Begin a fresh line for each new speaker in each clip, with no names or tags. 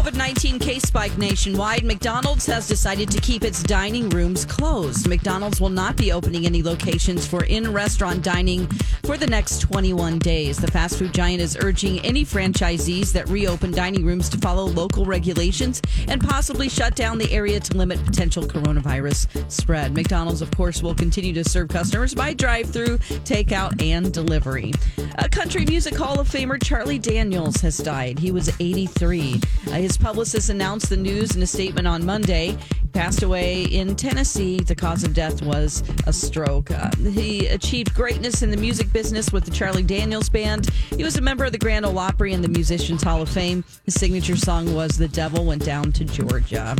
COVID 19 case spike nationwide, McDonald's has decided to keep its dining rooms closed. McDonald's will not be opening any locations for in restaurant dining for the next 21 days. The fast food giant is urging any franchisees that reopen dining rooms to follow local regulations and possibly shut down the area to limit potential coronavirus spread. McDonald's, of course, will continue to serve customers by drive through, takeout, and delivery. A country music hall of famer Charlie Daniels has died. He was 83. Uh, his publicist announced the news in a statement on Monday. He passed away in Tennessee. The cause of death was a stroke. Uh, he achieved greatness in the music business with the Charlie Daniels Band. He was a member of the Grand Ole Opry and the Musicians Hall of Fame. His signature song was The Devil Went Down to Georgia.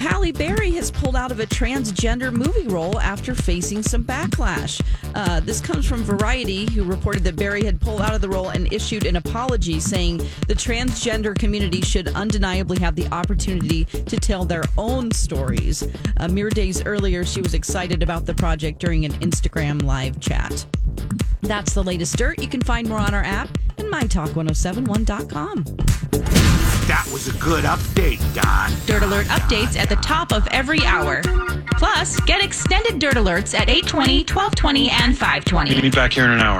Halle Berry has pulled out of a transgender movie role after facing some backlash. Uh, this comes from Variety, who reported that Berry had pulled out of the role and issued an apology, saying the transgender community should undeniably have the opportunity to tell their own stories. A mere days earlier, she was excited about the project during an Instagram live chat. That's the latest dirt. You can find more on our app and mytalk1071.com.
That was a good update, Don.
Dirt Alert updates at the top of every hour. Plus, get extended Dirt Alerts at 820, 1220, and 520.
Meet me back here in an hour.